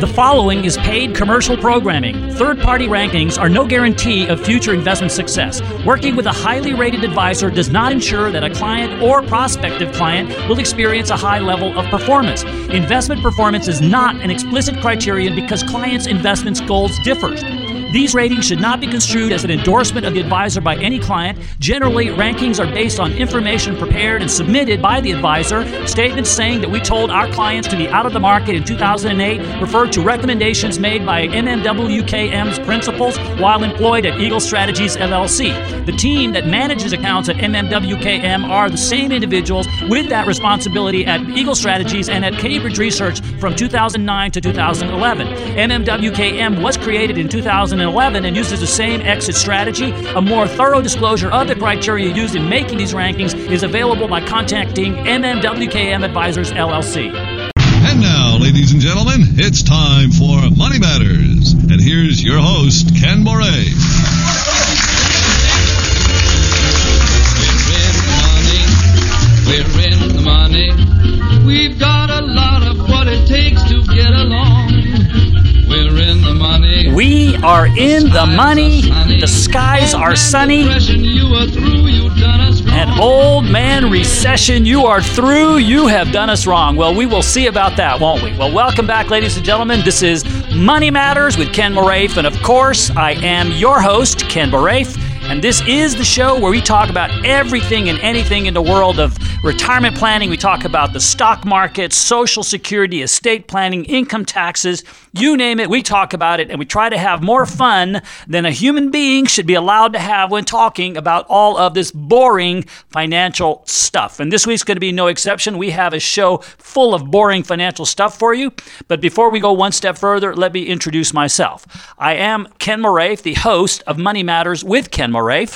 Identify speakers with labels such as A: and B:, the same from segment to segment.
A: The following is paid commercial programming. Third party rankings are no guarantee of future investment success. Working with a highly rated advisor does not ensure that a client or prospective client will experience a high level of performance. Investment performance is not an explicit criterion because clients' investments goals differ. These ratings should not be construed as an endorsement of the advisor by any client. Generally, rankings are based on information prepared and submitted by the advisor. Statements saying that we told our clients to be out of the market in 2008 refer to recommendations made by MMWKM's principals while employed at Eagle Strategies LLC. The team that manages accounts at MMWKM are the same individuals with that responsibility at Eagle Strategies and at Cambridge Research from 2009 to 2011. MMWKM was created in 2000 2011 and uses the same exit strategy. A more thorough disclosure of the criteria used in making these rankings is available by contacting MMWKM Advisors LLC.
B: And now, ladies and gentlemen, it's time for Money Matters. And here's your host, Ken Moraif.
C: We're in the money. We're in the money. We've got a lot of what it takes to get along. We're in the money.
A: We are in the money. The skies are sunny. And old man recession, you are through. You have done us wrong. Well, we will see about that, won't we? Well, welcome back, ladies and gentlemen. This is Money Matters with Ken Moraif. And of course, I am your host, Ken Moraif. And this is the show where we talk about everything and anything in the world of retirement planning. We talk about the stock market, social security, estate planning, income taxes, you name it, we talk about it, and we try to have more fun than a human being should be allowed to have when talking about all of this boring financial stuff. And this week's going to be no exception. We have a show full of boring financial stuff for you. But before we go one step further, let me introduce myself. I am Ken Moraif, the host of Money Matters with Ken Moraif.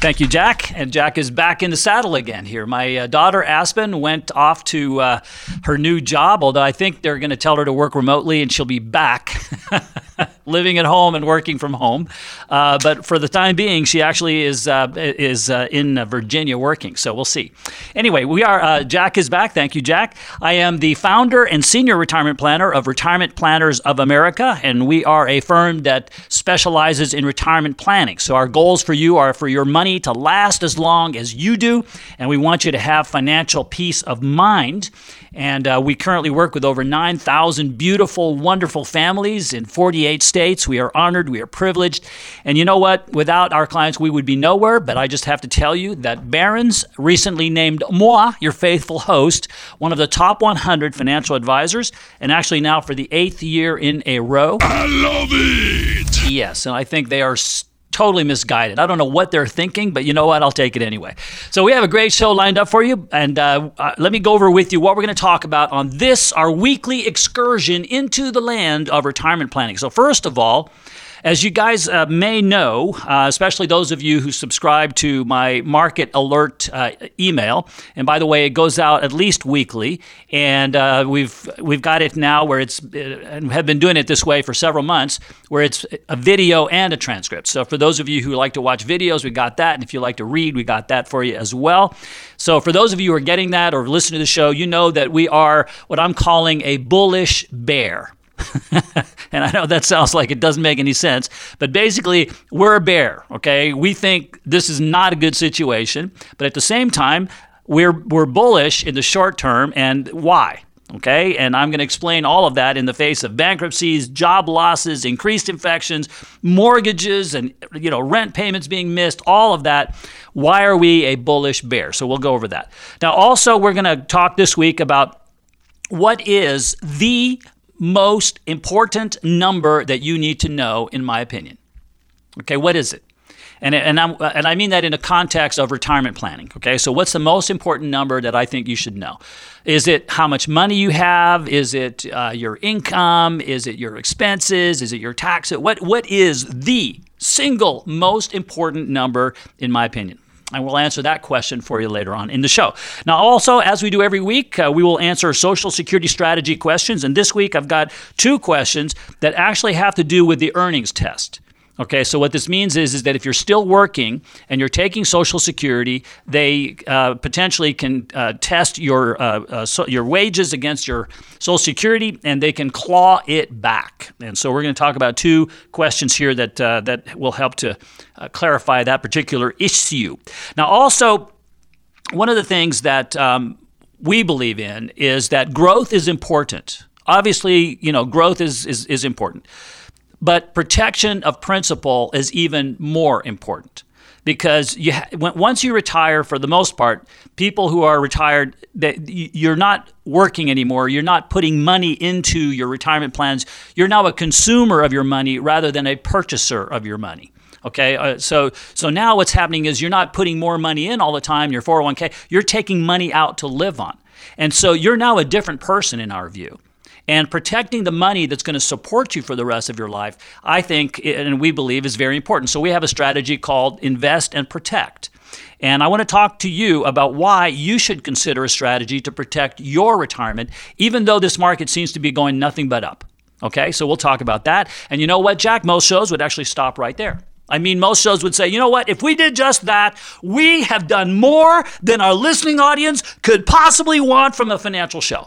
A: Thank you, Jack. And Jack is back in the saddle again here. My uh, daughter Aspen went off to uh, her new job, although I think they're going to tell her to work remotely and she'll be back living at home and working from home. Uh, but for the time being, she actually is uh, is uh, in Virginia working. So we'll see. Anyway, we are. Uh, Jack is back. Thank you, Jack. I am the founder and senior retirement planner of Retirement Planners of America, and we are a firm that specializes in retirement planning. So our goals for you are for your money to last as long as you do, and we want you to have financial peace of mind. And uh, we currently work with over 9,000 beautiful, wonderful families in 48 states. We are honored, we are privileged. And you know what? Without our clients, we would be nowhere. But I just have to tell you that Barron's recently named moi, your faithful host, one of the top 100 financial advisors, and actually now for the eighth year in a row.
B: I love it!
A: Yes, and I think they are. St- totally misguided. I don't know what they're thinking, but you know what? I'll take it anyway. So we have a great show lined up for you, and uh, uh, let me go over with you what we're going to talk about on this, our weekly excursion into the land of retirement planning. So first of all, as you guys uh, may know, uh, especially those of you who subscribe to my market alert uh, email, and by the way, it goes out at least weekly, and uh, we've we've got it now where it's uh, and have been doing it this way for several months, where it's a video and a transcript. So for those of you who like to watch videos, we got that, and if you like to read, we got that for you as well. So for those of you who are getting that or listening to the show, you know that we are what I'm calling a bullish bear. and I know that sounds like it doesn't make any sense, but basically, we're a bear, okay? We think this is not a good situation, but at the same time, we're, we're bullish in the short term, and why? Okay, and I'm going to explain all of that in the face of bankruptcies, job losses, increased infections, mortgages, and you know rent payments being missed. All of that. Why are we a bullish bear? So we'll go over that. Now, also, we're going to talk this week about what is the most important number that you need to know, in my opinion. Okay, what is it? And, and, I'm, and I mean that in the context of retirement planning. Okay, so what's the most important number that I think you should know? Is it how much money you have? Is it uh, your income? Is it your expenses? Is it your tax? What, what is the single most important number, in my opinion? And we'll answer that question for you later on in the show. Now, also, as we do every week, uh, we will answer Social Security strategy questions. And this week, I've got two questions that actually have to do with the earnings test. Okay, so what this means is, is that if you're still working and you're taking Social Security, they uh, potentially can uh, test your uh, uh so your wages against your Social Security, and they can claw it back. And so we're going to talk about two questions here that uh, that will help to uh, clarify that particular issue. Now, also, one of the things that um, we believe in is that growth is important. Obviously, you know, growth is, is, is important. But protection of principal is even more important because you ha- once you retire, for the most part, people who are retired, they, you're not working anymore. You're not putting money into your retirement plans. You're now a consumer of your money rather than a purchaser of your money. Okay, uh, so so now what's happening is you're not putting more money in all the time. Your 401k, you're taking money out to live on, and so you're now a different person in our view and protecting the money that's going to support you for the rest of your life, I think and we believe is very important. So we have a strategy called invest and protect. And I want to talk to you about why you should consider a strategy to protect your retirement, even though this market seems to be going nothing but up. Okay, so we'll talk about that. And you know what, Jack? Most shows would actually stop right there. I mean, most shows would say, you know what, if we did just that, we have done more than our listening audience could possibly want from a financial show.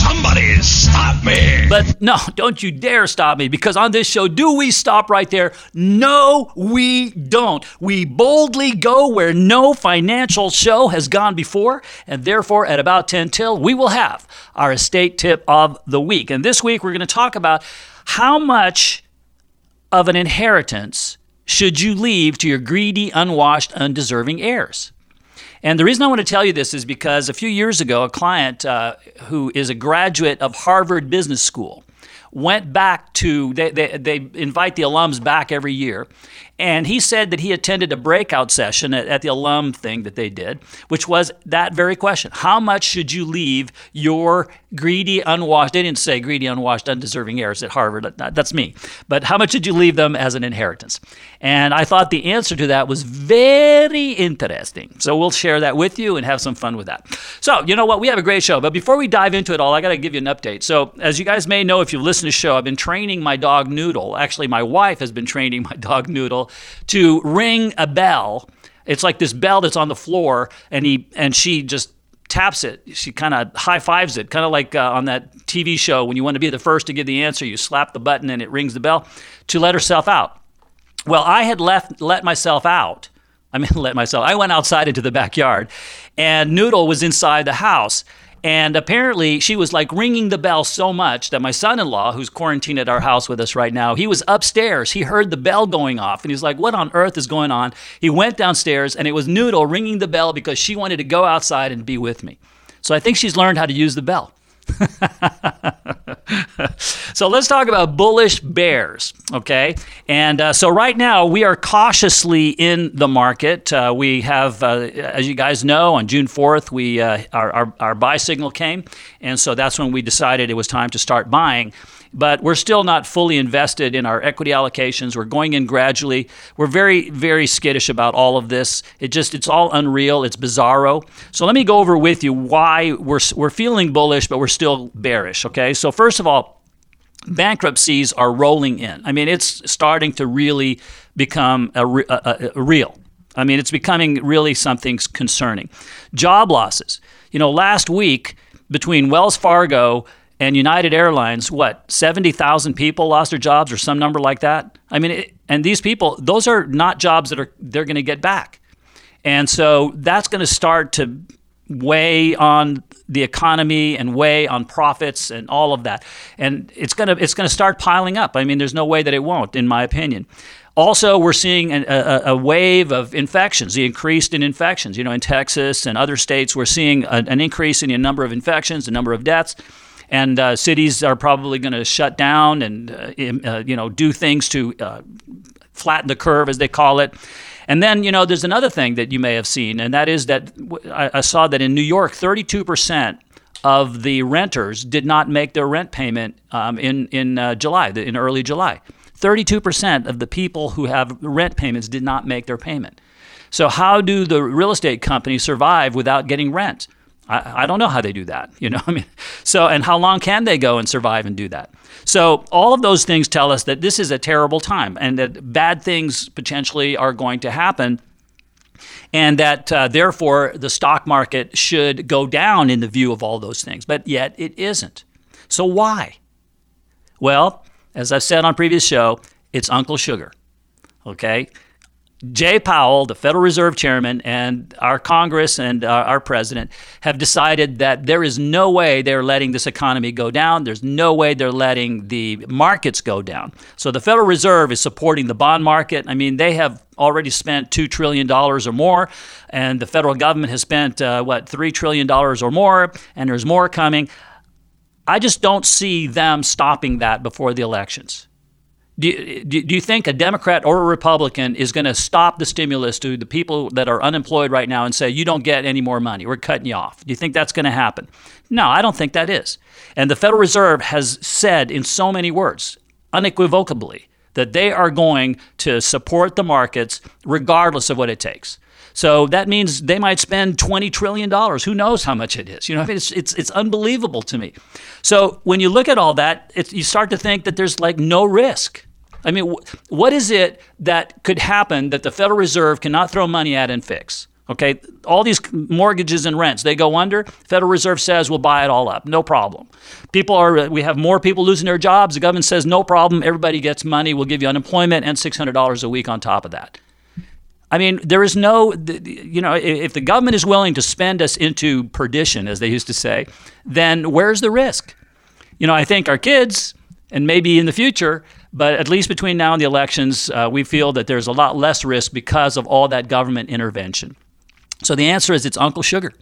B: Somebody stop me!
A: But no, don't you dare stop me because on this show, do we stop right there? No, we don't. We boldly go where no financial show has gone before, and therefore, at about 10 till, we will have our estate tip of the week. And this week, we're going to talk about how much of an inheritance should you leave to your greedy, unwashed, undeserving heirs? And the reason I want to tell you this is because a few years ago, a client uh, who is a graduate of Harvard Business School went back to, they, they, they invite the alums back every year, and he said that he attended a breakout session at, at, the alum thing that they did, which was that very question How much should you leave your greedy, unwashed, they didn't say greedy, unwashed, undeserving heirs at Harvard, that's me, but how much should you leave them as an inheritance? And I thought the answer to that was very interesting. So we'll share that with you and have some fun with that. So, you know what? We have a great show. But before we dive into it all, I got to give you an update. So, as you guys may know, if you've listened the show, I've been training my dog Noodle. Actually, my wife has been training my dog Noodle to ring a bell. It's like this bell that's on the floor, and he and she just taps it. She kind of high fives it, kind of like uh, on that TV show when you want to be the first to give the answer, you slap the button and it rings the bell to let herself out. Well, I had left let myself out. I mean, let myself. I went outside into the backyard, and Noodle was inside the house. And apparently, she was like ringing the bell so much that my son in law, who's quarantined at our house with us right now, he was upstairs. He heard the bell going off and he's like, What on earth is going on? He went downstairs and it was Noodle ringing the bell because she wanted to go outside and be with me. So I think she's learned how to use the bell. so let's talk about bullish bears, okay? And uh, so right now we are cautiously in the market. Uh, we have, uh, as you guys know, on June 4th, we uh, our, our, our buy signal came, and so that's when we decided it was time to start buying but we're still not fully invested in our equity allocations. We're going in gradually. We're very, very skittish about all of this. It just, it's all unreal. It's bizarro. So let me go over with you why we're, we're feeling bullish, but we're still bearish. Okay. So, first of all, bankruptcies are rolling in. I mean, it's starting to really become a, a, a real. I mean, it's becoming really something concerning. Job losses. You know, last week between Wells Fargo and United Airlines, what, 70,000 people lost their jobs or some number like that? I mean, it, and these people, those are not jobs that are they're going to get back. And so that's going to start to weigh on the economy and weigh on profits and all of that. And it's going to it's going to start piling up. I mean, there's no way that it won't in my opinion. Also, we're seeing a, a, wave of infections, the increased in infections. You know, in Texas and other states, we're seeing a, an increase in the number of infections, the number of deaths and uh, cities are probably going to shut down and uh, uh, you know do things to uh, flatten the curve, as they call it. And then you know there's another thing that you may have seen, and that is that I, I saw that in New York, 32 percent of the renters did not make their rent payment um, in in uh, July, in early July. 32% of the people who have rent payments did not make their payment. So how do the real estate companies survive without getting rent? I, I don't know how they do that. You know, I mean, so and how long can they go and survive and do that? So all of those things tell us that this is a terrible time and that bad things potentially are going to happen and that uh, therefore the stock market should go down in the view of all those things. But yet it isn't. So why? Well, as I've said on previous show, it's Uncle Sugar. Okay? Jay Powell, the Federal Reserve Chairman, and our Congress and uh, our President have decided that there is no way they're letting this economy go down. There's no way they're letting the markets go down. So the Federal Reserve is supporting the bond market. I mean, they have already spent $2 trillion or more, and the federal government has spent, uh, what, $3 trillion or more, and there's more coming. I just don't see them stopping that before the elections. Do you, do you think a Democrat or a Republican is going to stop the stimulus to the people that are unemployed right now and say, you don't get any more money, we're cutting you off? Do you think that's going to happen? No, I don't think that is. And the Federal Reserve has said in so many words, unequivocally, that they are going to support the markets regardless of what it takes. So that means they might spend $20 trillion. Who knows how much it is? You know, I mean, it's, it's, it's unbelievable to me. So when you look at all that, you start to think that there's like no risk. I mean, what is it that could happen that the Federal Reserve cannot throw money at and fix? Okay, all these mortgages and rents, they go under. Federal Reserve says we'll buy it all up, no problem. People are, we have more people losing their jobs. The government says no problem. Everybody gets money. We'll give you unemployment and $600 a week on top of that. I mean, there is no, you know, if the government is willing to spend us into perdition, as they used to say, then where's the risk? You know, I think our kids, and maybe in the future, but at least between now and the elections, uh, we feel that there's a lot less risk because of all that government intervention. So the answer is it's Uncle Sugar.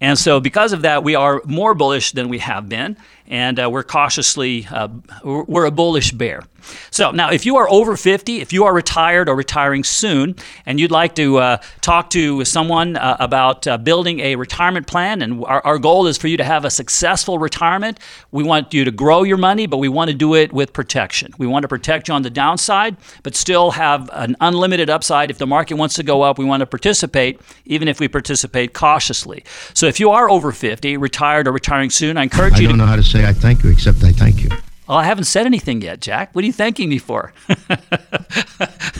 A: And so, because of that, we are more bullish than we have been, and uh, we're cautiously, uh, we're a bullish bear. So now, if you are over 50, if you are retired or retiring soon, and you'd like to uh, talk to someone uh, about uh, building a retirement plan, and our, our, goal is for you to have a successful retirement, we want you to grow your money, but we want to do it with protection. We want to protect you on the downside, but still have an unlimited upside. If the market wants to go up, we want to participate, even if we participate cautiously. So if you are over 50, retired or retiring soon, I encourage
D: I
A: you. I
D: don't know how to say I thank you, except I thank you.
A: Well, I haven't said anything yet, Jack. What are you thanking me for?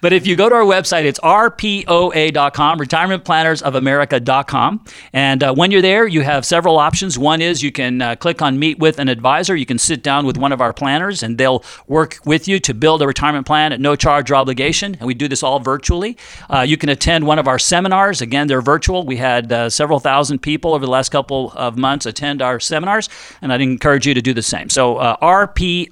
A: but if you go to our website, it's rpoa.com, retirementplannersofamerica.com. And uh, when you're there, you have several options. One is you can uh, click on Meet with an Advisor. You can sit down with one of our planners, and they'll work with you to build a retirement plan at no charge or obligation. And we do this all virtually. Uh, you can attend one of our seminars. Again, they're virtual. We had uh, several thousand people over the last couple of months attend our seminars, and I'd encourage you to do the same. So, uh, rpoa.com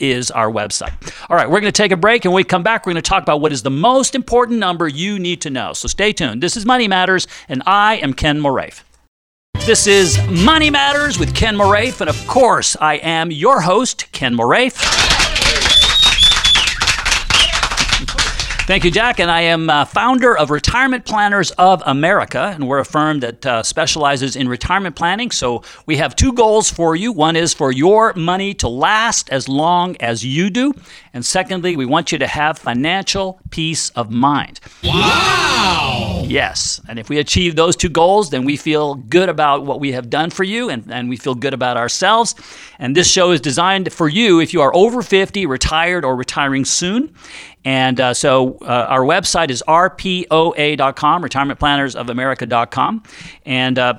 A: is our website. All right, we're going to take a break and we come back, we're going to talk about what is the most important number you need to know. So stay tuned. This is Money Matters, and I am Ken Moraif. This is Money Matters with Ken Moraif, and of course, I am your host, Ken Moraif. Thank you, Jack. And I am uh, founder of Retirement Planners of America, and we're a firm that uh, specializes in retirement planning. So we have two goals for you. One is for your money to last as long as you do. And secondly, we want you to have financial peace of mind.
B: Wow!
A: Yes. And if we achieve those two goals, then we feel good about what we have done for you and, and we feel good about ourselves. And this show is designed for you if you are over 50, retired, or retiring soon. And uh, so uh, our website is rpoa.com, retirementplannersofamerica.com. And, uh,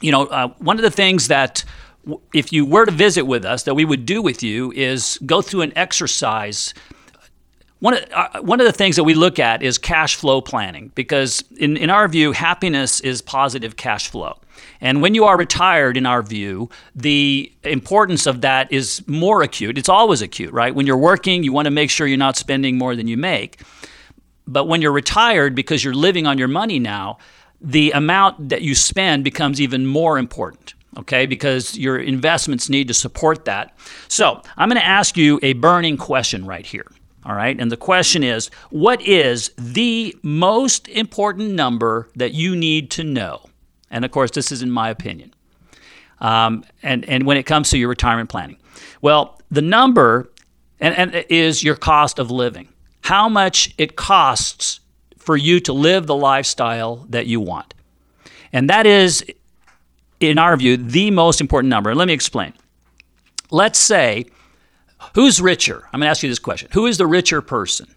A: you know, uh, one of the things that if you were to visit with us that we would do with you is go through an exercise one of, uh, one of the things that we look at is cash flow planning because, in, in our view, happiness is positive cash flow. And when you are retired, in our view, the importance of that is more acute. It's always acute, right? When you're working, you want to make sure you're not spending more than you make. But when you're retired, because you're living on your money now, the amount that you spend becomes even more important okay, because your investments need to support that. So I'm going to ask you a burning question right here. All right. And the question is what is the most important number that you need to know? And of course, this is in my opinion. Um, and, and when it comes to your retirement planning, well, the number and, and is your cost of living. How much it costs for you to live the lifestyle that you want. And that is, in our view, the most important number. And let me explain. Let's say, who's richer? I'm going to ask you this question Who is the richer person?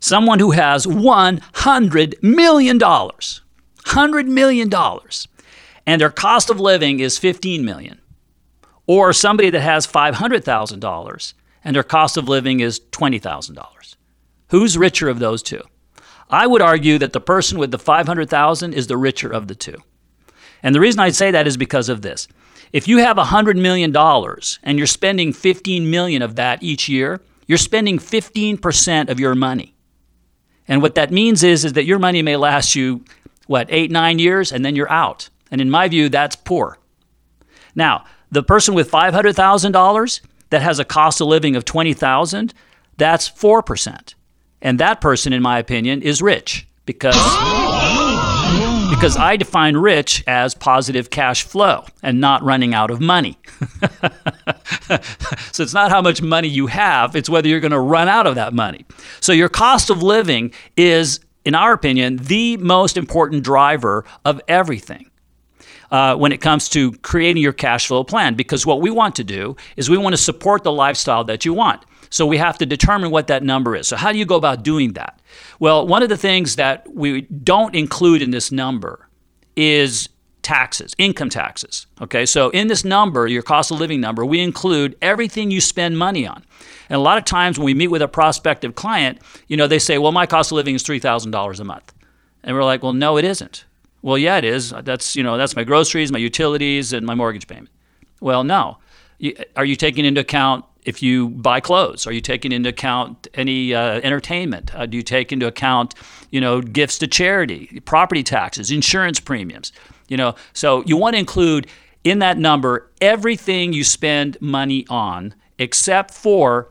A: Someone who has $100 million. $100 million. And their cost of living is 15 million. Or somebody that has $500,000 and their cost of living is $20,000. Who's richer of those two? I would argue that the person with the 500,000 is the richer of the two. And the reason I say that is because of this. If you have $100 million and you're spending 15 million of that each year, you're spending 15% of your money. And what that means is, is that your money may last you, what, eight, nine years, and then you're out. And in my view, that's poor. Now, the person with $500,000 that has a cost of living of 20,000, that's 4%. And that person, in my opinion, is rich because because I define rich as positive cash flow and not running out of money. so it's not how much money you have, it's whether you're going to run out of that money. So your cost of living is, in our opinion, the most important driver of everything. Uh, when it comes to creating your cash flow plan, because what we want to do is we want to support the lifestyle that you want. So we have to determine what that number is. So, how do you go about doing that? Well, one of the things that we don't include in this number is taxes, income taxes. Okay, so in this number, your cost of living number, we include everything you spend money on. And a lot of times when we meet with a prospective client, you know, they say, well, my cost of living is $3,000 a month. And we're like, well, no, it isn't. Well, yeah, it is. That's, you know, that's my groceries, my utilities, and my mortgage payment. Well, no. Are you taking into account if you buy clothes, are you taking into account any uh, entertainment? Uh, do you take into account, you know, gifts to charity, property taxes, insurance premiums? You know, so you want to include in that number everything you spend money on, except for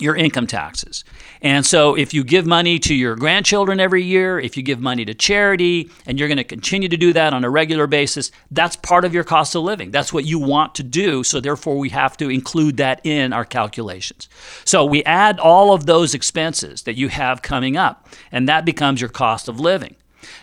A: your income taxes. And so if you give money to your grandchildren every year, if you give money to charity, and you're going to continue to do that on a regular basis, that's part of your cost of living. That's what you want to do. So therefore, we have to include that in our calculations. So we add all of those expenses that you have coming up, and that becomes your cost of living.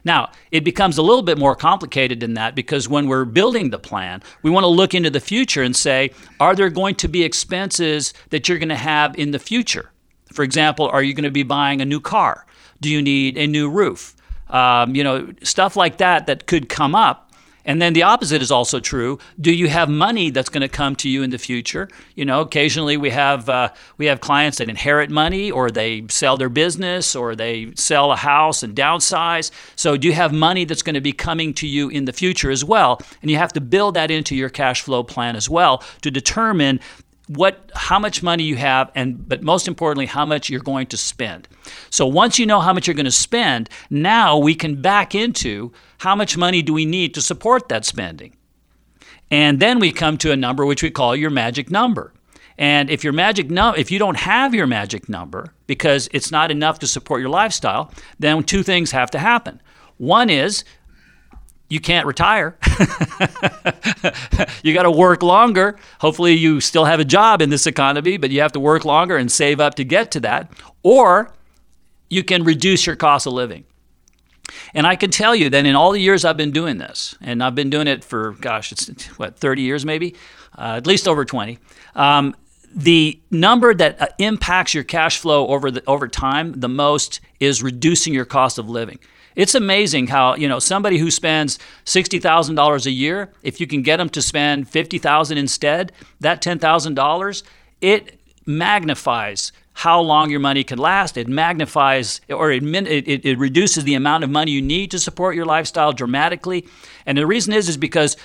A: Now, it becomes a little bit more complicated than that because when we're building the plan, we want to look into the future and say, are there going to be expenses that you're going to have in the future? For example, are you going to be buying a new car? Do you need a new roof? Um, you know, stuff like that that could come up and then the opposite is also true. Do you have money that's going to come to you in the future? You know, occasionally we have uh, we have clients that inherit money, or they sell their business, or they sell a house and downsize. So, do you have money that's going to be coming to you in the future as well? And you have to build that into your cash flow plan as well to determine what how much money you have and but most importantly how much you're going to spend. So once you know how much you're going to spend, now we can back into how much money do we need to support that spending. And then we come to a number which we call your magic number. And if your magic number, if you don't have your magic number because it's not enough to support your lifestyle, then two things have to happen. One is you can't retire. you got to work longer. Hopefully, you still have a job in this economy, but you have to work longer and save up to get to that. Or you can reduce your cost of living. And I can tell you that in all the years I've been doing this, and I've been doing it for, gosh, it's what, 30 years maybe, uh, at least over 20. Um, the number that uh, impacts your cash flow over the, over time the most is reducing your cost of living. It's amazing how, you know, somebody who spends $60,000 a year, if you can get them to spend 50,000 instead, that $10,000, it magnifies how long your money can last. It magnifies or it, it, it, reduces the amount of money you need to support your lifestyle dramatically. And the reason is is because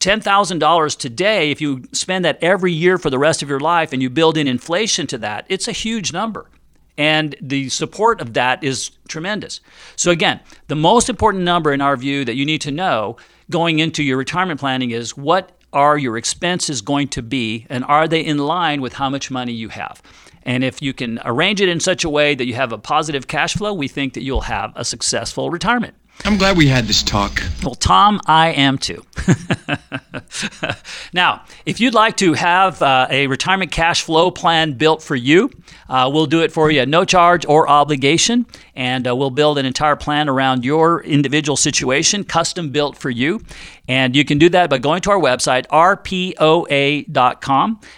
A: $10,000 today, if you spend that every year for the rest of your life and you build in inflation to that, it's a huge number. And the support of that is tremendous. So, again, the most important number in our view that you need to know going into your retirement planning is what are your expenses going to be and are they in line with how much money you have? And if you can arrange it in such a way that you have a positive cash flow, we think that you'll have a successful retirement.
E: I'm glad we had this talk.
A: Well, Tom, I am too. now, if you'd like to have uh, a retirement cash flow plan built for you, uh, we'll do it for you at no charge or obligation, and uh, we'll build an entire plan around your individual situation, custom built for you. And you can do that by going to our website, rpoa.com,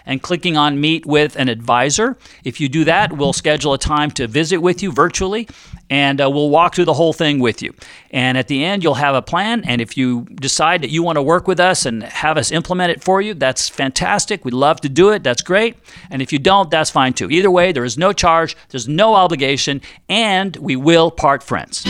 A: and clicking on Meet with an Advisor. If you do that, we'll schedule a time to visit with you virtually, and uh, we'll walk through the whole thing with you. And at the end, you'll have a plan. And if you decide that you want to work with us and have us implement it for you, that's fantastic. We'd love to do it. That's great. And if you don't, that's fine too. Either way, there is no charge, there's no obligation, and we will part friends.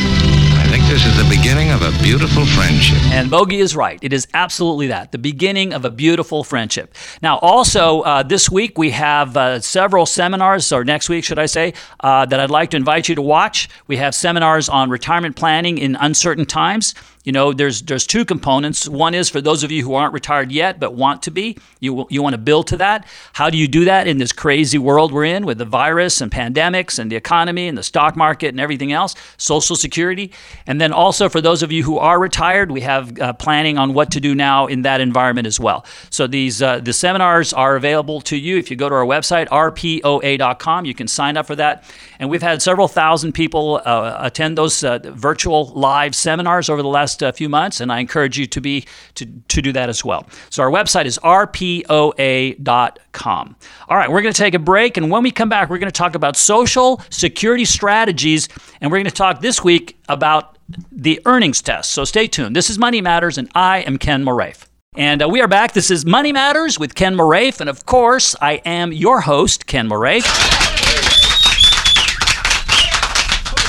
E: Think this is the beginning of a beautiful friendship.
A: And Bogey is right. It is absolutely that, the beginning of a beautiful friendship. Now, also, uh, this week we have uh, several seminars, or next week, should I say, uh, that I'd like to invite you to watch. We have seminars on retirement planning in uncertain times. You know, there's there's two components. One is for those of you who aren't retired yet but want to be. You you want to build to that. How do you do that in this crazy world we're in with the virus and pandemics and the economy and the stock market and everything else? Social Security, and then also for those of you who are retired, we have uh, planning on what to do now in that environment as well. So these uh, the seminars are available to you if you go to our website rpoa.com. You can sign up for that, and we've had several thousand people uh, attend those uh, virtual live seminars over the last last uh, few months, and I encourage you to be to, to do that as well. So our website is rpoa.com. All right, we're going to take a break, and when we come back, we're going to talk about social security strategies, and we're going to talk this week about the earnings test. So stay tuned. This is Money Matters, and I am Ken Moraif. And uh, we are back. This is Money Matters with Ken Moraif, and of course, I am your host, Ken Moraif.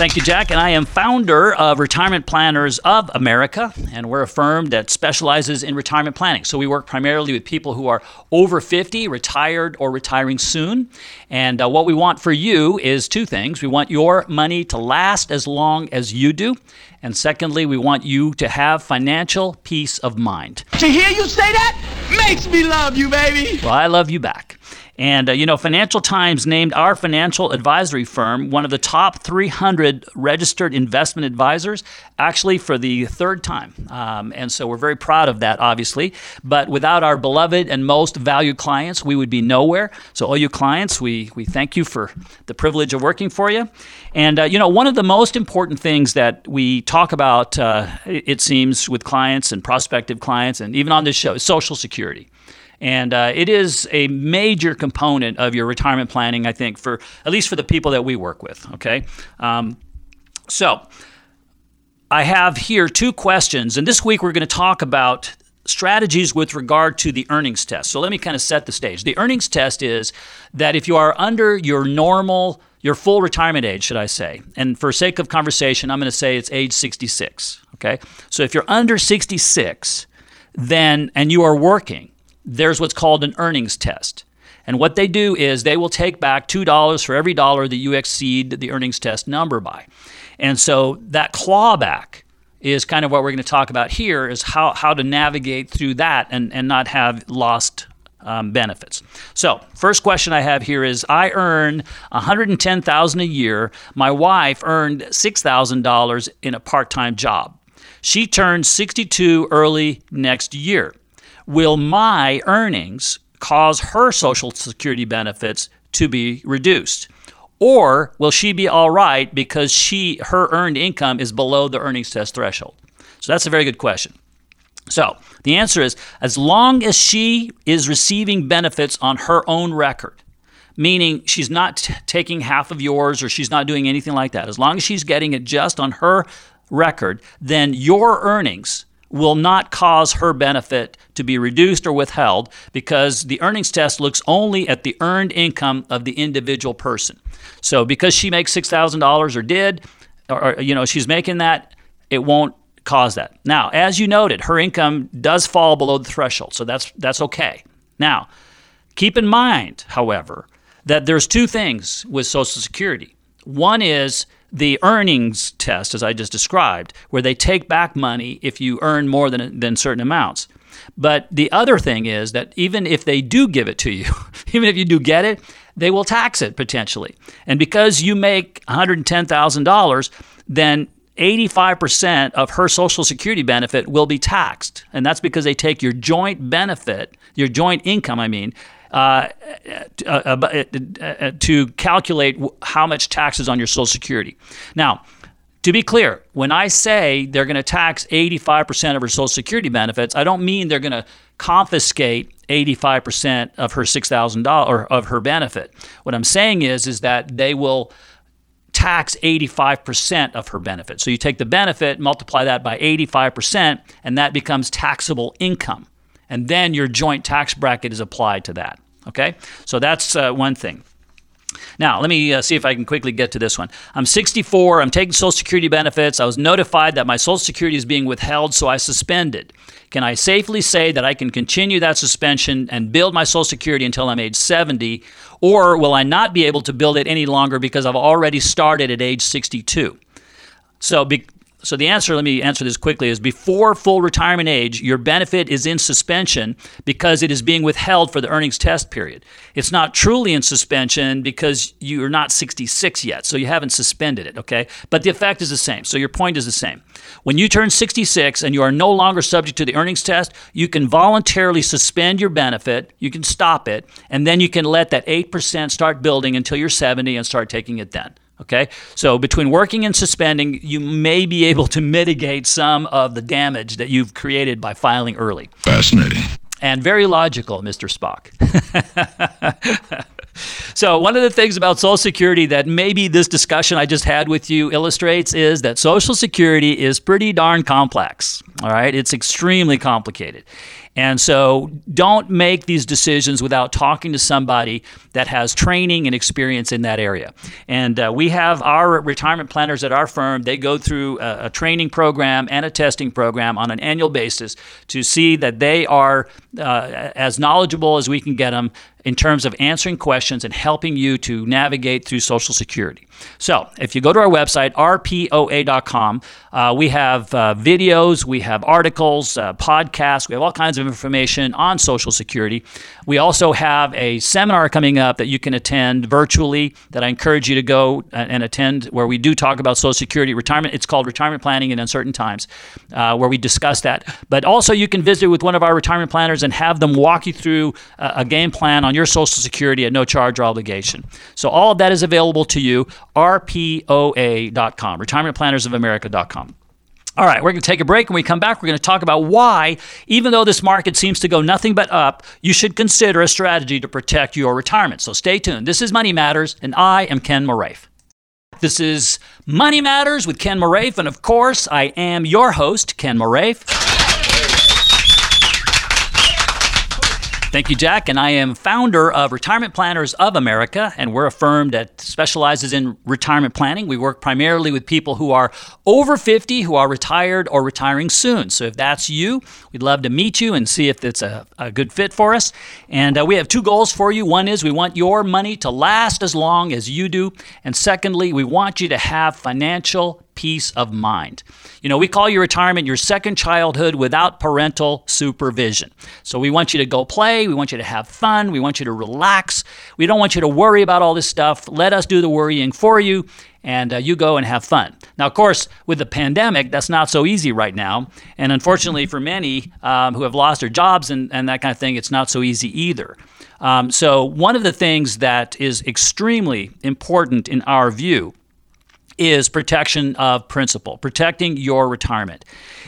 A: Thank you, Jack. And I am founder of Retirement Planners of America, and we're a firm that specializes in retirement planning. So we work primarily with people who are over 50, retired, or retiring soon. And uh, what we want for you is two things. We want your money to last as long as you do. And secondly, we want you to have financial peace of mind.
F: To hear you say that makes me love you, baby.
A: Well, I love you back. And, uh, you know, Financial Times named our financial advisory firm one of the top 300 registered investment advisors, actually for the third time. Um, and so we're very proud of that, obviously. But without our beloved and most valued clients, we would be nowhere. So, all you clients, we, we thank you for the privilege of working for you. And, uh, you know, one of the most important things that we talk about, uh, it seems, with clients and prospective clients, and even on this show, is Social Security. And uh, it is a major component of your retirement planning, I think, for at least for the people that we work with. Okay. Um, so I have here two questions. And this week we're going to talk about strategies with regard to the earnings test. So let me kind of set the stage. The earnings test is that if you are under your normal, your full retirement age, should I say, and for sake of conversation, I'm going to say it's age 66. Okay. So if you're under 66, then, and you are working, there's what's called an earnings test. And what they do is they will take back $2 for every dollar that you exceed the earnings test number by. And so that clawback is kind of what we're going to talk about here is how, how to navigate through that and, and not have lost um, benefits. So, first question I have here is I earn 110,000 a year. My wife earned $6,000 in a part-time job. She turns 62 early next year will my earnings cause her Social Security benefits to be reduced? Or will she be all right because she her earned income is below the earnings test threshold? So that's a very good question. So the answer is as long as she is receiving benefits on her own record, meaning she's not t- taking half of yours or she's not doing anything like that, as long as she's getting it just on her record, then your earnings will not cause her benefit to be reduced or withheld because the earnings test looks only at the earned income of the individual person. So because she makes $6,000 or did, or, or you know, she's making that, it won't cause that. Now, as you noted, her income does fall below the threshold, so that's that's okay. Now, keep in mind, however, that there's two things with Social Security. One is the earnings test, as I just described, where they take back money if you earn more than, than certain amounts. But the other thing is that even if they do give it to you, even if you do get it, they will tax it potentially. And because you make $110,000, then 85% of her Social Security benefit will be taxed. And that's because they take your joint benefit, your joint income, I mean, uh, uh, uh, uh, to calculate how much taxes on your Social Security. Now, to be clear, when I say they're going to tax 85% of her Social Security benefits, I don't mean they're going to confiscate 85% of her $6,000 or of her benefit. What I'm saying is is that they will tax 85% of her benefit. So you take the benefit, multiply that by 85%, and that becomes taxable income. And then your joint tax bracket is applied to that. Okay? So that's uh, one thing. Now, let me uh, see if I can quickly get to this one. I'm 64. I'm taking Social Security benefits. I was notified that my Social Security is being withheld, so I suspended. Can I safely say that I can continue that suspension and build my Social Security until I'm age 70? Or will I not be able to build it any longer because I've already started at age 62? So, be, so the answer, let me answer this quickly, is before full retirement age, your benefit is in suspension because it is being withheld for the earnings test period. It's not truly in suspension because you're not 66 yet, so you haven't suspended it, okay? But the effect is the same, so your point is the same. When you turn 66 and you are no longer subject to the earnings test, you can voluntarily suspend your benefit, you can stop it, and then you can let that 8% start building until you're 70 and start taking it then. Okay, so between working and suspending, you may be able to mitigate some of the damage that you've created by filing early.
B: Fascinating.
A: And very logical, Mr. Spock. so, one of the things about Social Security that maybe this discussion I just had with you illustrates is that Social Security is pretty darn complex. All right, it's extremely complicated. And so don't make these decisions without talking to somebody that has training and experience in that area. And uh, we have our retirement planners at our firm, they go through a, a, training program and a testing program on an annual basis to see that they are uh, as knowledgeable as we can get them in terms of answering questions and helping you to navigate through Social Security. So, if you go to our website, rpoa.com, uh, we have uh, videos, we have articles, uh, podcasts, we have all kinds of information on Social Security. We also have a seminar coming up that you can attend virtually that I encourage you to go and attend where we do talk about Social Security retirement. It's called Retirement Planning in Uncertain Times, uh, where we discuss that. But also, you can visit with one of our retirement planners and have them walk you through a, a game plan on your Social Security at no charge or obligation. So, all of that is available to you, rpoa.com, retirementplannersofamerica.com. All right, we're going to take a break. When we come back, we're going to talk about why, even though this market seems to go nothing but up, you should consider a strategy to protect your retirement. So stay tuned. This is Money Matters, and I am Ken Moraif. This is Money Matters with Ken Moraif, and of course, I am your host, Ken Moraif. Thank you, Jack. And I am founder of Retirement Planners of America, and we're a firm that specializes in retirement planning. We work primarily with people who are over 50, who are retired or retiring soon. So if that's you, we'd love to meet you and see if it's a, a good fit for us. And uh, we have two goals for you. One is we want your money to last as long as you do. And secondly, we want you to have financial peace of mind. You know, we call your retirement your second childhood without parental supervision. So we want you to go play, we want you to have fun, we want you to relax. We don't want you to worry about all this stuff. Let us do the worrying for you and uh, you go and have fun. Now, of course, with the pandemic, that's not so easy right now. And unfortunately, for many um, who have lost their jobs and, and that kind of thing, it's not so easy either. Um, so, one of the things that is extremely important in our view is protection of principal, protecting your retirement.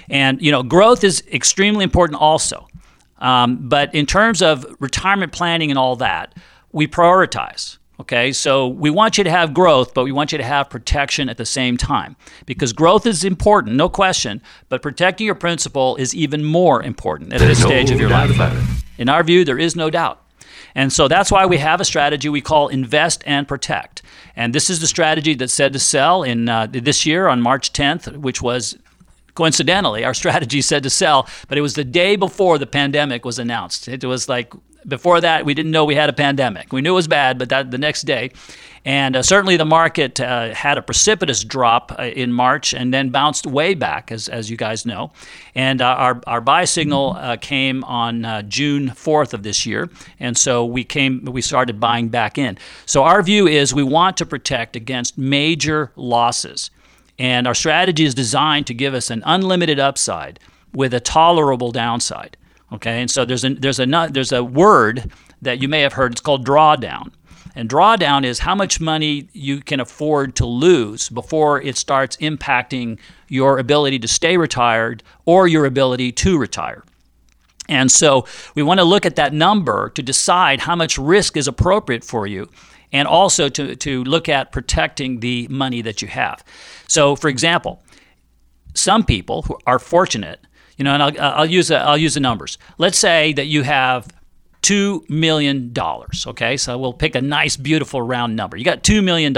A: And, you know, growth is extremely important also. Um, but in terms of retirement planning and all that, we prioritize. Okay, so we want you to have growth, but we want you to have protection at the same time because growth is important, no question, but protecting your principal is even more important at There's this stage no of your life. In our view, there is no doubt. And so that's why we have a strategy we call invest and protect. And this is the strategy that's said to sell in uh, this year on March 10th, which was coincidentally our strategy said to sell, but it was the day before the pandemic was announced. It was like before that we didn't know we had a pandemic. We knew it was bad, but that the next day and uh, certainly the market uh, had a precipitous drop uh, in March and then bounced way back, as, as you guys know. And uh, our, our buy signal uh, came on uh, June 4th of this year. And so we came, we started buying back in. So our view is we want to protect against major losses. And our strategy is designed to give us an unlimited upside with a tolerable downside. Okay, and so there's a there's a there's a word that you may have heard. It's called drawdown. And drawdown is how much money you can afford to lose before it starts impacting your ability to stay retired or your ability to retire. And so we want to look at that number to decide how much risk is appropriate for you and also to, to look at protecting the money that you have. So, for example, some people who are fortunate, you know, and I'll, I'll use a, I'll use the numbers. Let's say that you have $2 million. Okay, so we'll pick a nice, beautiful round number. You got $2 million.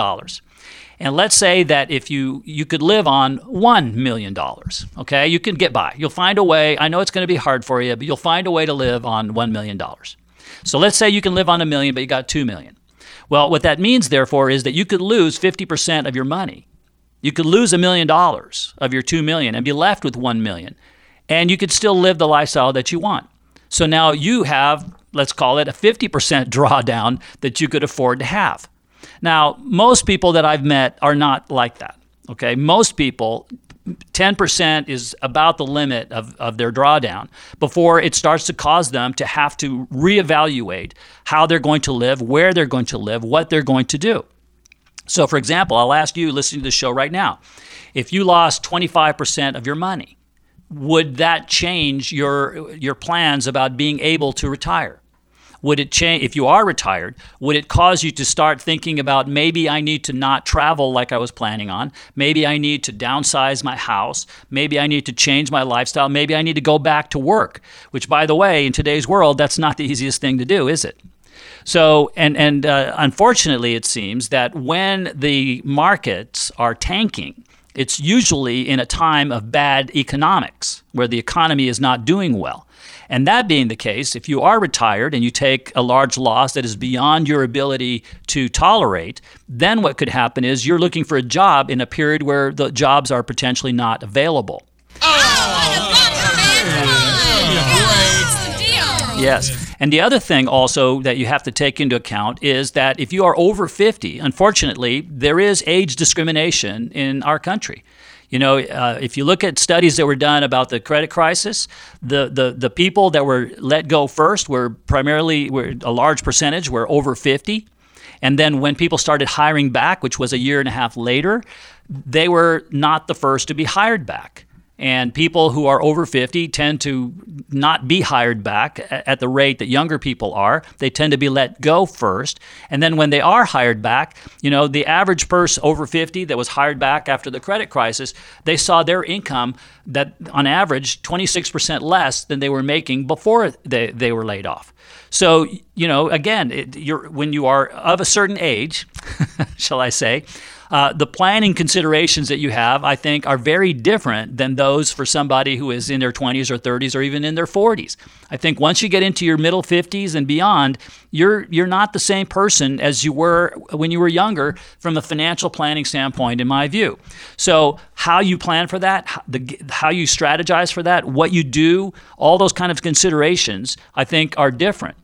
A: And let's say that if you you could live on $1 million, okay, you can get by. You'll find a way. I know it's going to be hard for you, but you'll find a way to live on $1 million. So let's say you can live on a million, but you got 2 million. Well, what that means, therefore, is that you could lose 50% of your money. You could lose a million dollars of your 2 million and be left with 1 million. And you could still live the lifestyle that you want. So now you have let's call it a 50% drawdown that you could afford to have. Now, most people that I've met are not like that. Okay, most people 10% is about the limit of, of their drawdown before it starts to cause them to have to reevaluate how they're going to live, where they're going to live, what they're going to do. So, for example, I'll ask you listening to the show right now if you lost 25% of your money, would that change your, your plans about being able to retire? would it change if you are retired would it cause you to start thinking about maybe i need to not travel like i was planning on. Maybe i need to downsize my house. Maybe i need to change my lifestyle. Maybe i need to go back to work which by the way in today's world that's not the easiest thing to do is it? So, and and uh, unfortunately, it seems that when the markets are tanking, it's usually in a time of bad economics, where the economy is not doing well. And that being the case, if you are retired and you take a large loss that is beyond your ability to tolerate, then what could happen is you're looking for a job in a period where the jobs are potentially not available. Oh, Yes. And the other thing also that you have to take into account is that if you are over 50, unfortunately, there is age discrimination in our country. You know, uh, if you look at studies that were done about the credit crisis, the, the, the people that were let go first were primarily were a large percentage were over 50. And then when people started hiring back, which was a year and a half later, they were not the first to be hired back. And people who are over 50 tend to not be hired back at the rate that younger people are. They tend to be let go first. And then when they are hired back, you know, the average person over 50 that was hired back after the credit crisis, they saw their income that on average 26% less than they were making before they, they were laid off. So, you know, again, it, when you are of a certain age, shall I say, uh, the planning considerations that you have, I think, are very different than those for somebody who is in their 20s or 30s or even in their 40s. I think once you get into your middle 50s and beyond, you're you're not the same person as you were when you were younger from a financial planning standpoint, in my view. So how you plan for that, how, the, how you strategize for that, what you do, all those kind of considerations, I think, are different.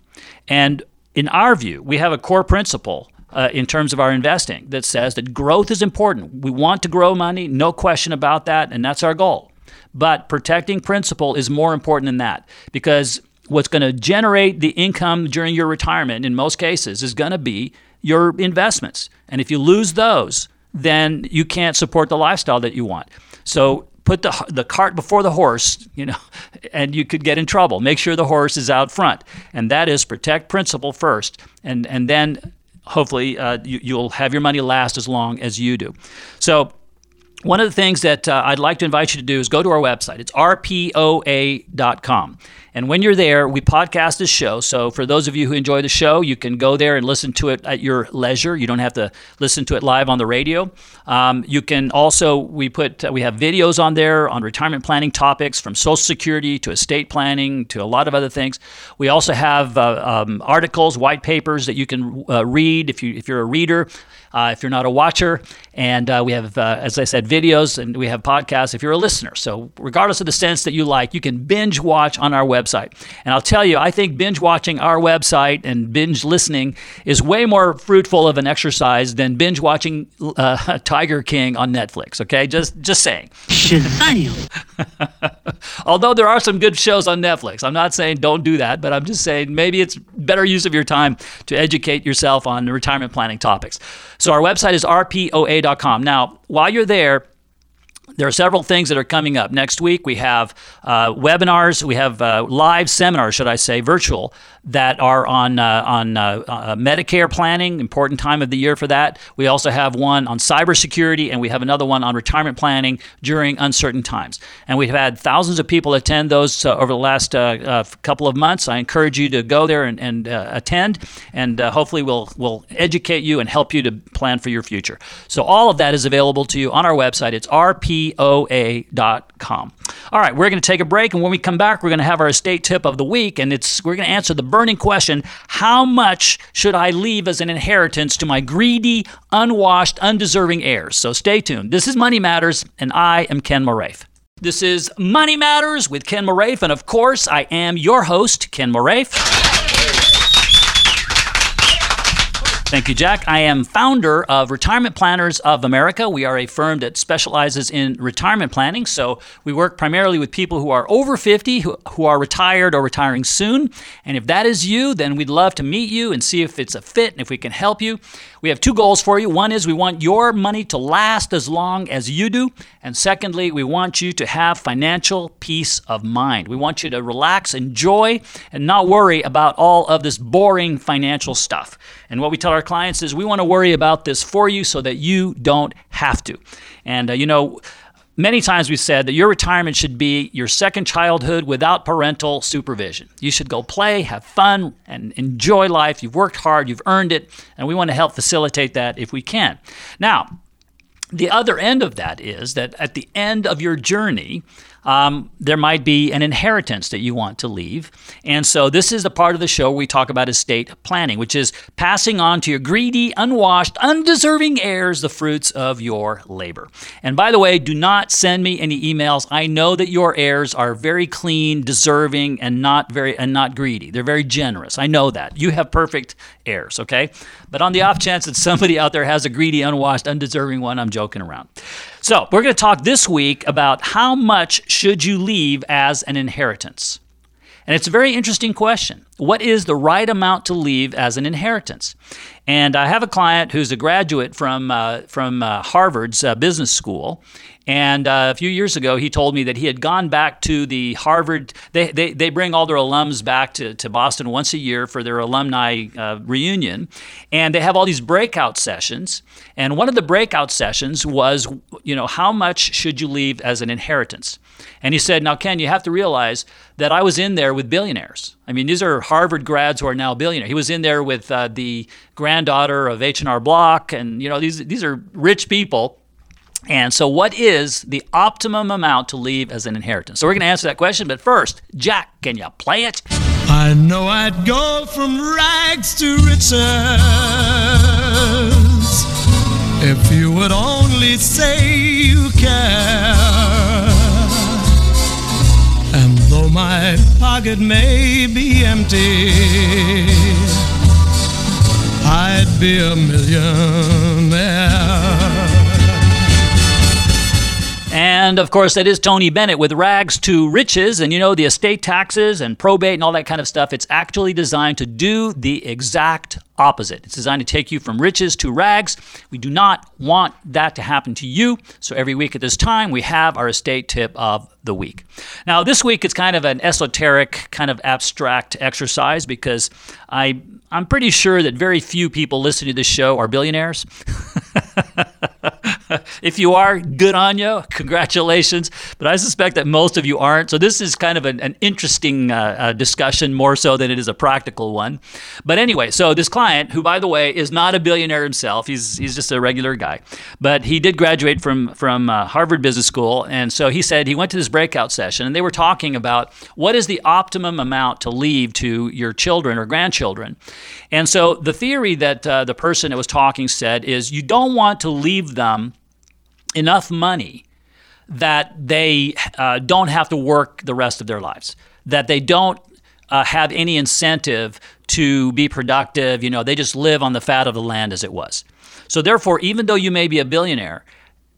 A: And in our view, we have a core principle uh, in terms of our investing that says that growth is important. We want to grow money, no question about that, and that's our goal. But protecting principal is more important than that because what's going to generate the income during your retirement in most cases is going to be your investments. And if you lose those, then you can't support the lifestyle that you want. So put the the cart before the horse, you know, and you could get in trouble. Make sure the horse is out front, and that is protect principal first, and and then hopefully uh, you, will have your money last as long as you do. So one of the things that uh, I'd like to invite you to do is go to our website. It's rpoa.com. And when you're there, we podcast this show. So for those of you who enjoy the show, you can go there and listen to it at your leisure. You don't have to listen to it live on the radio. Um, you can also we put uh, we have videos on there on retirement planning topics from Social Security to estate planning to a lot of other things. We also have uh, um, articles, white papers that you can uh, read if you if you're a reader. Uh, if you're not a watcher. And uh, we have, uh, as I said, videos and we have podcasts if you're a listener. So, regardless of the sense that you like, you can binge watch on our website. And I'll tell you, I think binge watching our website and binge listening is way more fruitful of an exercise than binge watching uh, Tiger King on Netflix. Okay, just just saying. Although there are some good shows on Netflix, I'm not saying don't do that, but I'm just saying maybe it's better use of your time to educate yourself on retirement planning topics. So our website is rpoa.com. Now, while you're there, there are several things that are coming up. Next week, we have uh, webinars, we have uh, live seminars, should I say, virtual, that are on, uh, on uh, uh, Medicare planning, important time of the year for that. We also have one on cybersecurity, and we have another one on retirement planning during uncertain times. And we've had thousands of people attend those uh, over the last couple of months. I encourage you to go there and, and attend, and hopefully we'll, we'll educate you and help you to plan for your future. So all of that is available to you on our website. It's RP poa.com. All right, we're going to take a break, and when we come back, we're going to have our estate tip of the week, and it's we're going to answer the burning question: How much should I leave as an inheritance to my greedy, unwashed, undeserving heirs? So stay tuned. This is Money Matters, and I am Ken Moraif. This is Money Matters with Ken Moraif, and of course, I am your host, Ken Moraif. Thank you, Jack. I am founder of Retirement Planners of America. We are a firm that specializes in retirement planning. So we work primarily with people who are over 50, who, who are retired or retiring soon. And if that is you, then we'd love to meet you and see if it's a fit and if we can help you. We have two goals for you. One is we want your money to last as long as you do. And secondly, we want you to have financial peace of mind. We want you to relax, enjoy, and not worry about all of this boring financial stuff. And what we tell our clients is we want to worry about this for you so that you don't have to. And, uh, you know, Many times we've said that your retirement should be your second childhood without parental supervision. You should go play, have fun, and enjoy life. You've worked hard, you've earned it, and we want to help facilitate that if we can. Now, the other end of that is that at the end of your journey, um, there might be an inheritance that you want to leave. And so this is the part of the show where we talk about estate planning, which is passing on to your greedy, unwashed, undeserving heirs the fruits of your labor. And by the way, do not send me any emails. I know that your heirs are very clean, deserving, and not very and not greedy. They're very generous. I know that. You have perfect heirs, okay? But on the off chance that somebody out there has a greedy, unwashed, undeserving one, I'm joking around. So, we're going to talk this week about how much should you leave as an inheritance? And it's a very interesting question. What is the right amount to leave as an inheritance? And I have a client who's a graduate from, uh, from uh, Harvard's uh, business school, and uh, a few years ago, he told me that he had gone back to the Harvard. They, they, they bring all their alums back to, to Boston once a year for their alumni uh, reunion. And they have all these breakout sessions. And one of the breakout sessions was, you know, how much should you leave as an inheritance? And he said, Now, Ken, you have to realize that I was in there with billionaires. I mean, these are Harvard grads who are now billionaires. He was in there with uh, the granddaughter of H&R Block. And, you know, these, these are rich people and so, what is the optimum amount to leave as an inheritance? So, we're going to answer that question. But first, Jack, can you play it?
G: I know I'd go from rags to riches if you would only say you care. My pocket may be empty, I'd be a millionaire.
A: And of course, that is Tony Bennett with Rags to Riches. And you know, the estate taxes and probate and all that kind of stuff, it's actually designed to do the exact opposite. It's designed to take you from riches to rags. We do not want that to happen to you. So every week at this time, we have our estate tip of the week. Now, this week it's kind of an esoteric, kind of abstract exercise because I, I'm pretty sure that very few people listening to this show are billionaires. if you are, good on you. Congratulations. But I suspect that most of you aren't. So this is kind of an, an interesting uh, uh, discussion, more so than it is a practical one. But anyway, so this client, who by the way is not a billionaire himself, he's he's just a regular guy, but he did graduate from from uh, Harvard Business School, and so he said he went to this breakout session, and they were talking about what is the optimum amount to leave to your children or grandchildren. And so the theory that uh, the person that was talking said is you don't want to leave them enough money that they uh, don't have to work the rest of their lives, that they don't uh, have any incentive to be productive. You know, they just live on the fat of the land as it was. So, therefore, even though you may be a billionaire,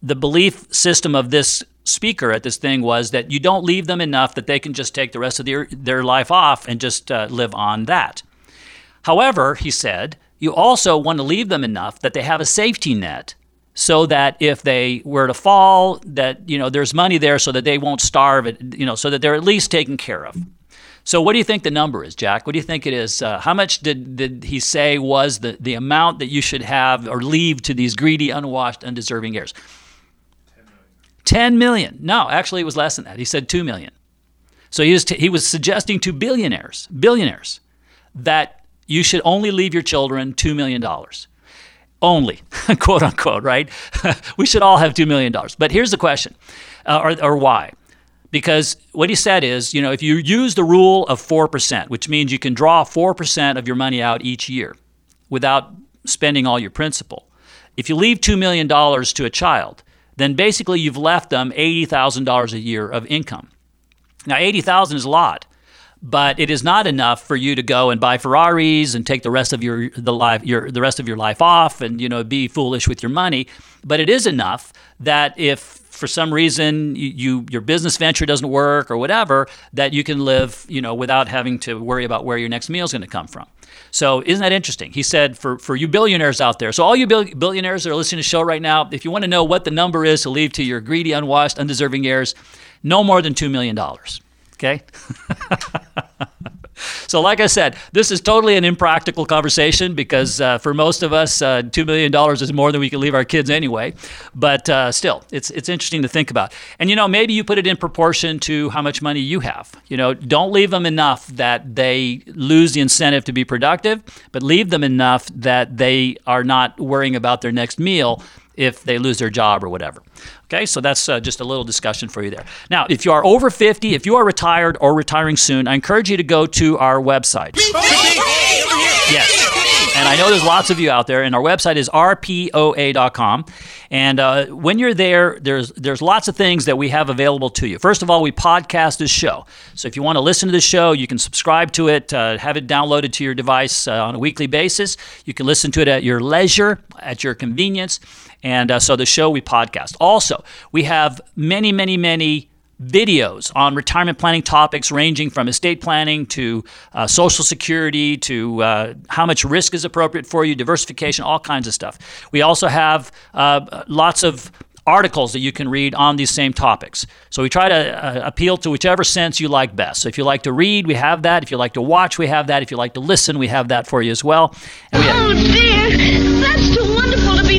A: the belief system of this speaker at this thing was that you don't leave them enough that they can just take the rest of their, their life off and just uh, live on that. However, he said, you also want to leave them enough that they have a safety net so that if they were to fall that you know there's money there so that they won't starve it you know so that they're at least taken care of. So what do you think the number is jack? What do you think it is? Uh, how much did, did he say was the, the amount that you should have or leave to these greedy unwashed undeserving heirs? 10 million. 10 million. no actually it was less than that. He said 2 million. So he was, t- he was suggesting to billionaires billionaires that you should only leave your children $2 million only, quote unquote, right? we should all have $2 million. But here's the question, uh, or, or why? Because what he said is, you know, if you use the rule of 4%, which means you can draw 4% of your money out each year without spending all your principal, if you leave $2 million to a child, then basically you've left them $80,000 a year of income. Now, 80,000 is a lot, but it is not enough for you to go and buy Ferraris and take the rest of your the life your the rest of your life off and you know be foolish with your money. But it is enough that if for some reason you, you, your business venture doesn't work or whatever, that you can live you know without having to worry about where your next meal is going to come from. So isn't that interesting? He said for for you billionaires out there. So all you billionaires that are listening to the show right now, if you want to know what the number is to leave to your greedy, unwashed, undeserving heirs, no more than two million dollars. Okay? so, like I said, this is totally an impractical conversation because uh, for most of us, uh, $2 million is more than we can leave our kids anyway. But uh, still, it's, it's interesting to think about. And, you know, maybe you put it in proportion to how much money you have. You know, don't leave them enough that they lose the incentive to be productive, but leave them enough that they are not worrying about their next meal if they lose their job or whatever. Okay, so that's uh, just a little discussion for you there. Now, if you are over 50, if you are retired or retiring soon, I encourage you to go to our website. Yes. And I know there's lots of you out there, and our website is rpoa.com. And uh, when you're there, there's there's lots of things that we have available to you. First of all, we podcast this show. So if you want to listen to the show, you can subscribe to it, uh, have it downloaded to your device uh, on a weekly basis. You can listen to it at your leisure, at your convenience. And uh, so the show we podcast. Also, we have many, many, many videos on retirement planning topics ranging from estate planning to uh, social security to uh, how much risk is appropriate for you, diversification, all kinds of stuff. We also have uh, lots of articles that you can read on these same topics. So we try to uh, appeal to whichever sense you like best. So if you like to read, we have that. If you like to watch, we have that. If you like to listen, we have that for you as well.
H: oh dear, that's too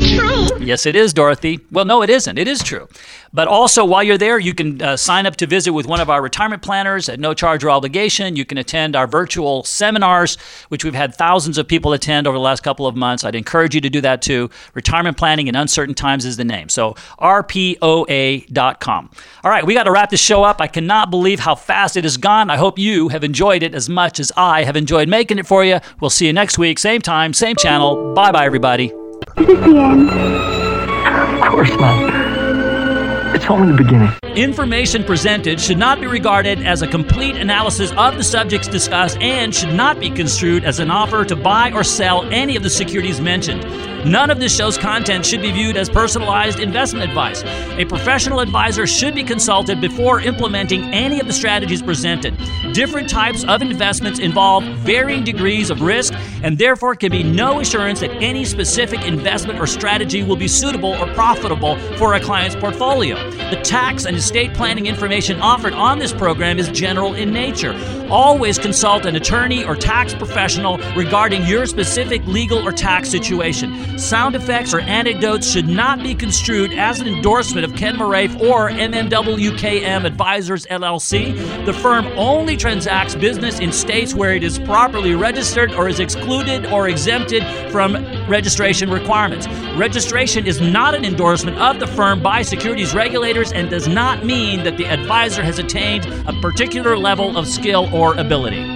H: true.
A: Yes, it is, Dorothy. Well, no, it isn't. It is true. But also, while you're there, you can uh, sign up to visit with one of our retirement planners at no charge or obligation. You can attend our virtual seminars, which we've had thousands of people attend over the last couple of months. I'd encourage you to do that too. Retirement Planning in Uncertain Times is the name. So, rpoa.com. All right, we got to wrap this show up. I cannot believe how fast it has gone. I hope you have enjoyed it as much as I have enjoyed making it for you. We'll see you next week, same time, same channel. Bye bye, everybody.
I: Is this the end?
J: Of course not. It's only the beginning.
A: Information presented should not be regarded as a complete analysis of the subjects discussed and should not be construed as an offer to buy or sell any of the securities mentioned. None of this show's content should be viewed as personalized investment advice. A professional advisor should be consulted before implementing any of the strategies presented. Different types of investments involve varying degrees of risk, and therefore can be no assurance that any specific investment or strategy will be suitable or profitable for a client's portfolio. The tax and estate planning information offered on this program is general in nature. Always consult an attorney or tax professional regarding your specific legal or tax situation. Sound effects, or anecdotes should not be construed as an endorsement of Ken Moraif or MMWKM Advisors LLC. The firm only transacts business in states where it is properly registered or is excluded or exempted from registration requirements. Registration is not an endorsement of the firm by securities regulators and does not mean that the advisor has attained a particular level of skill or ability.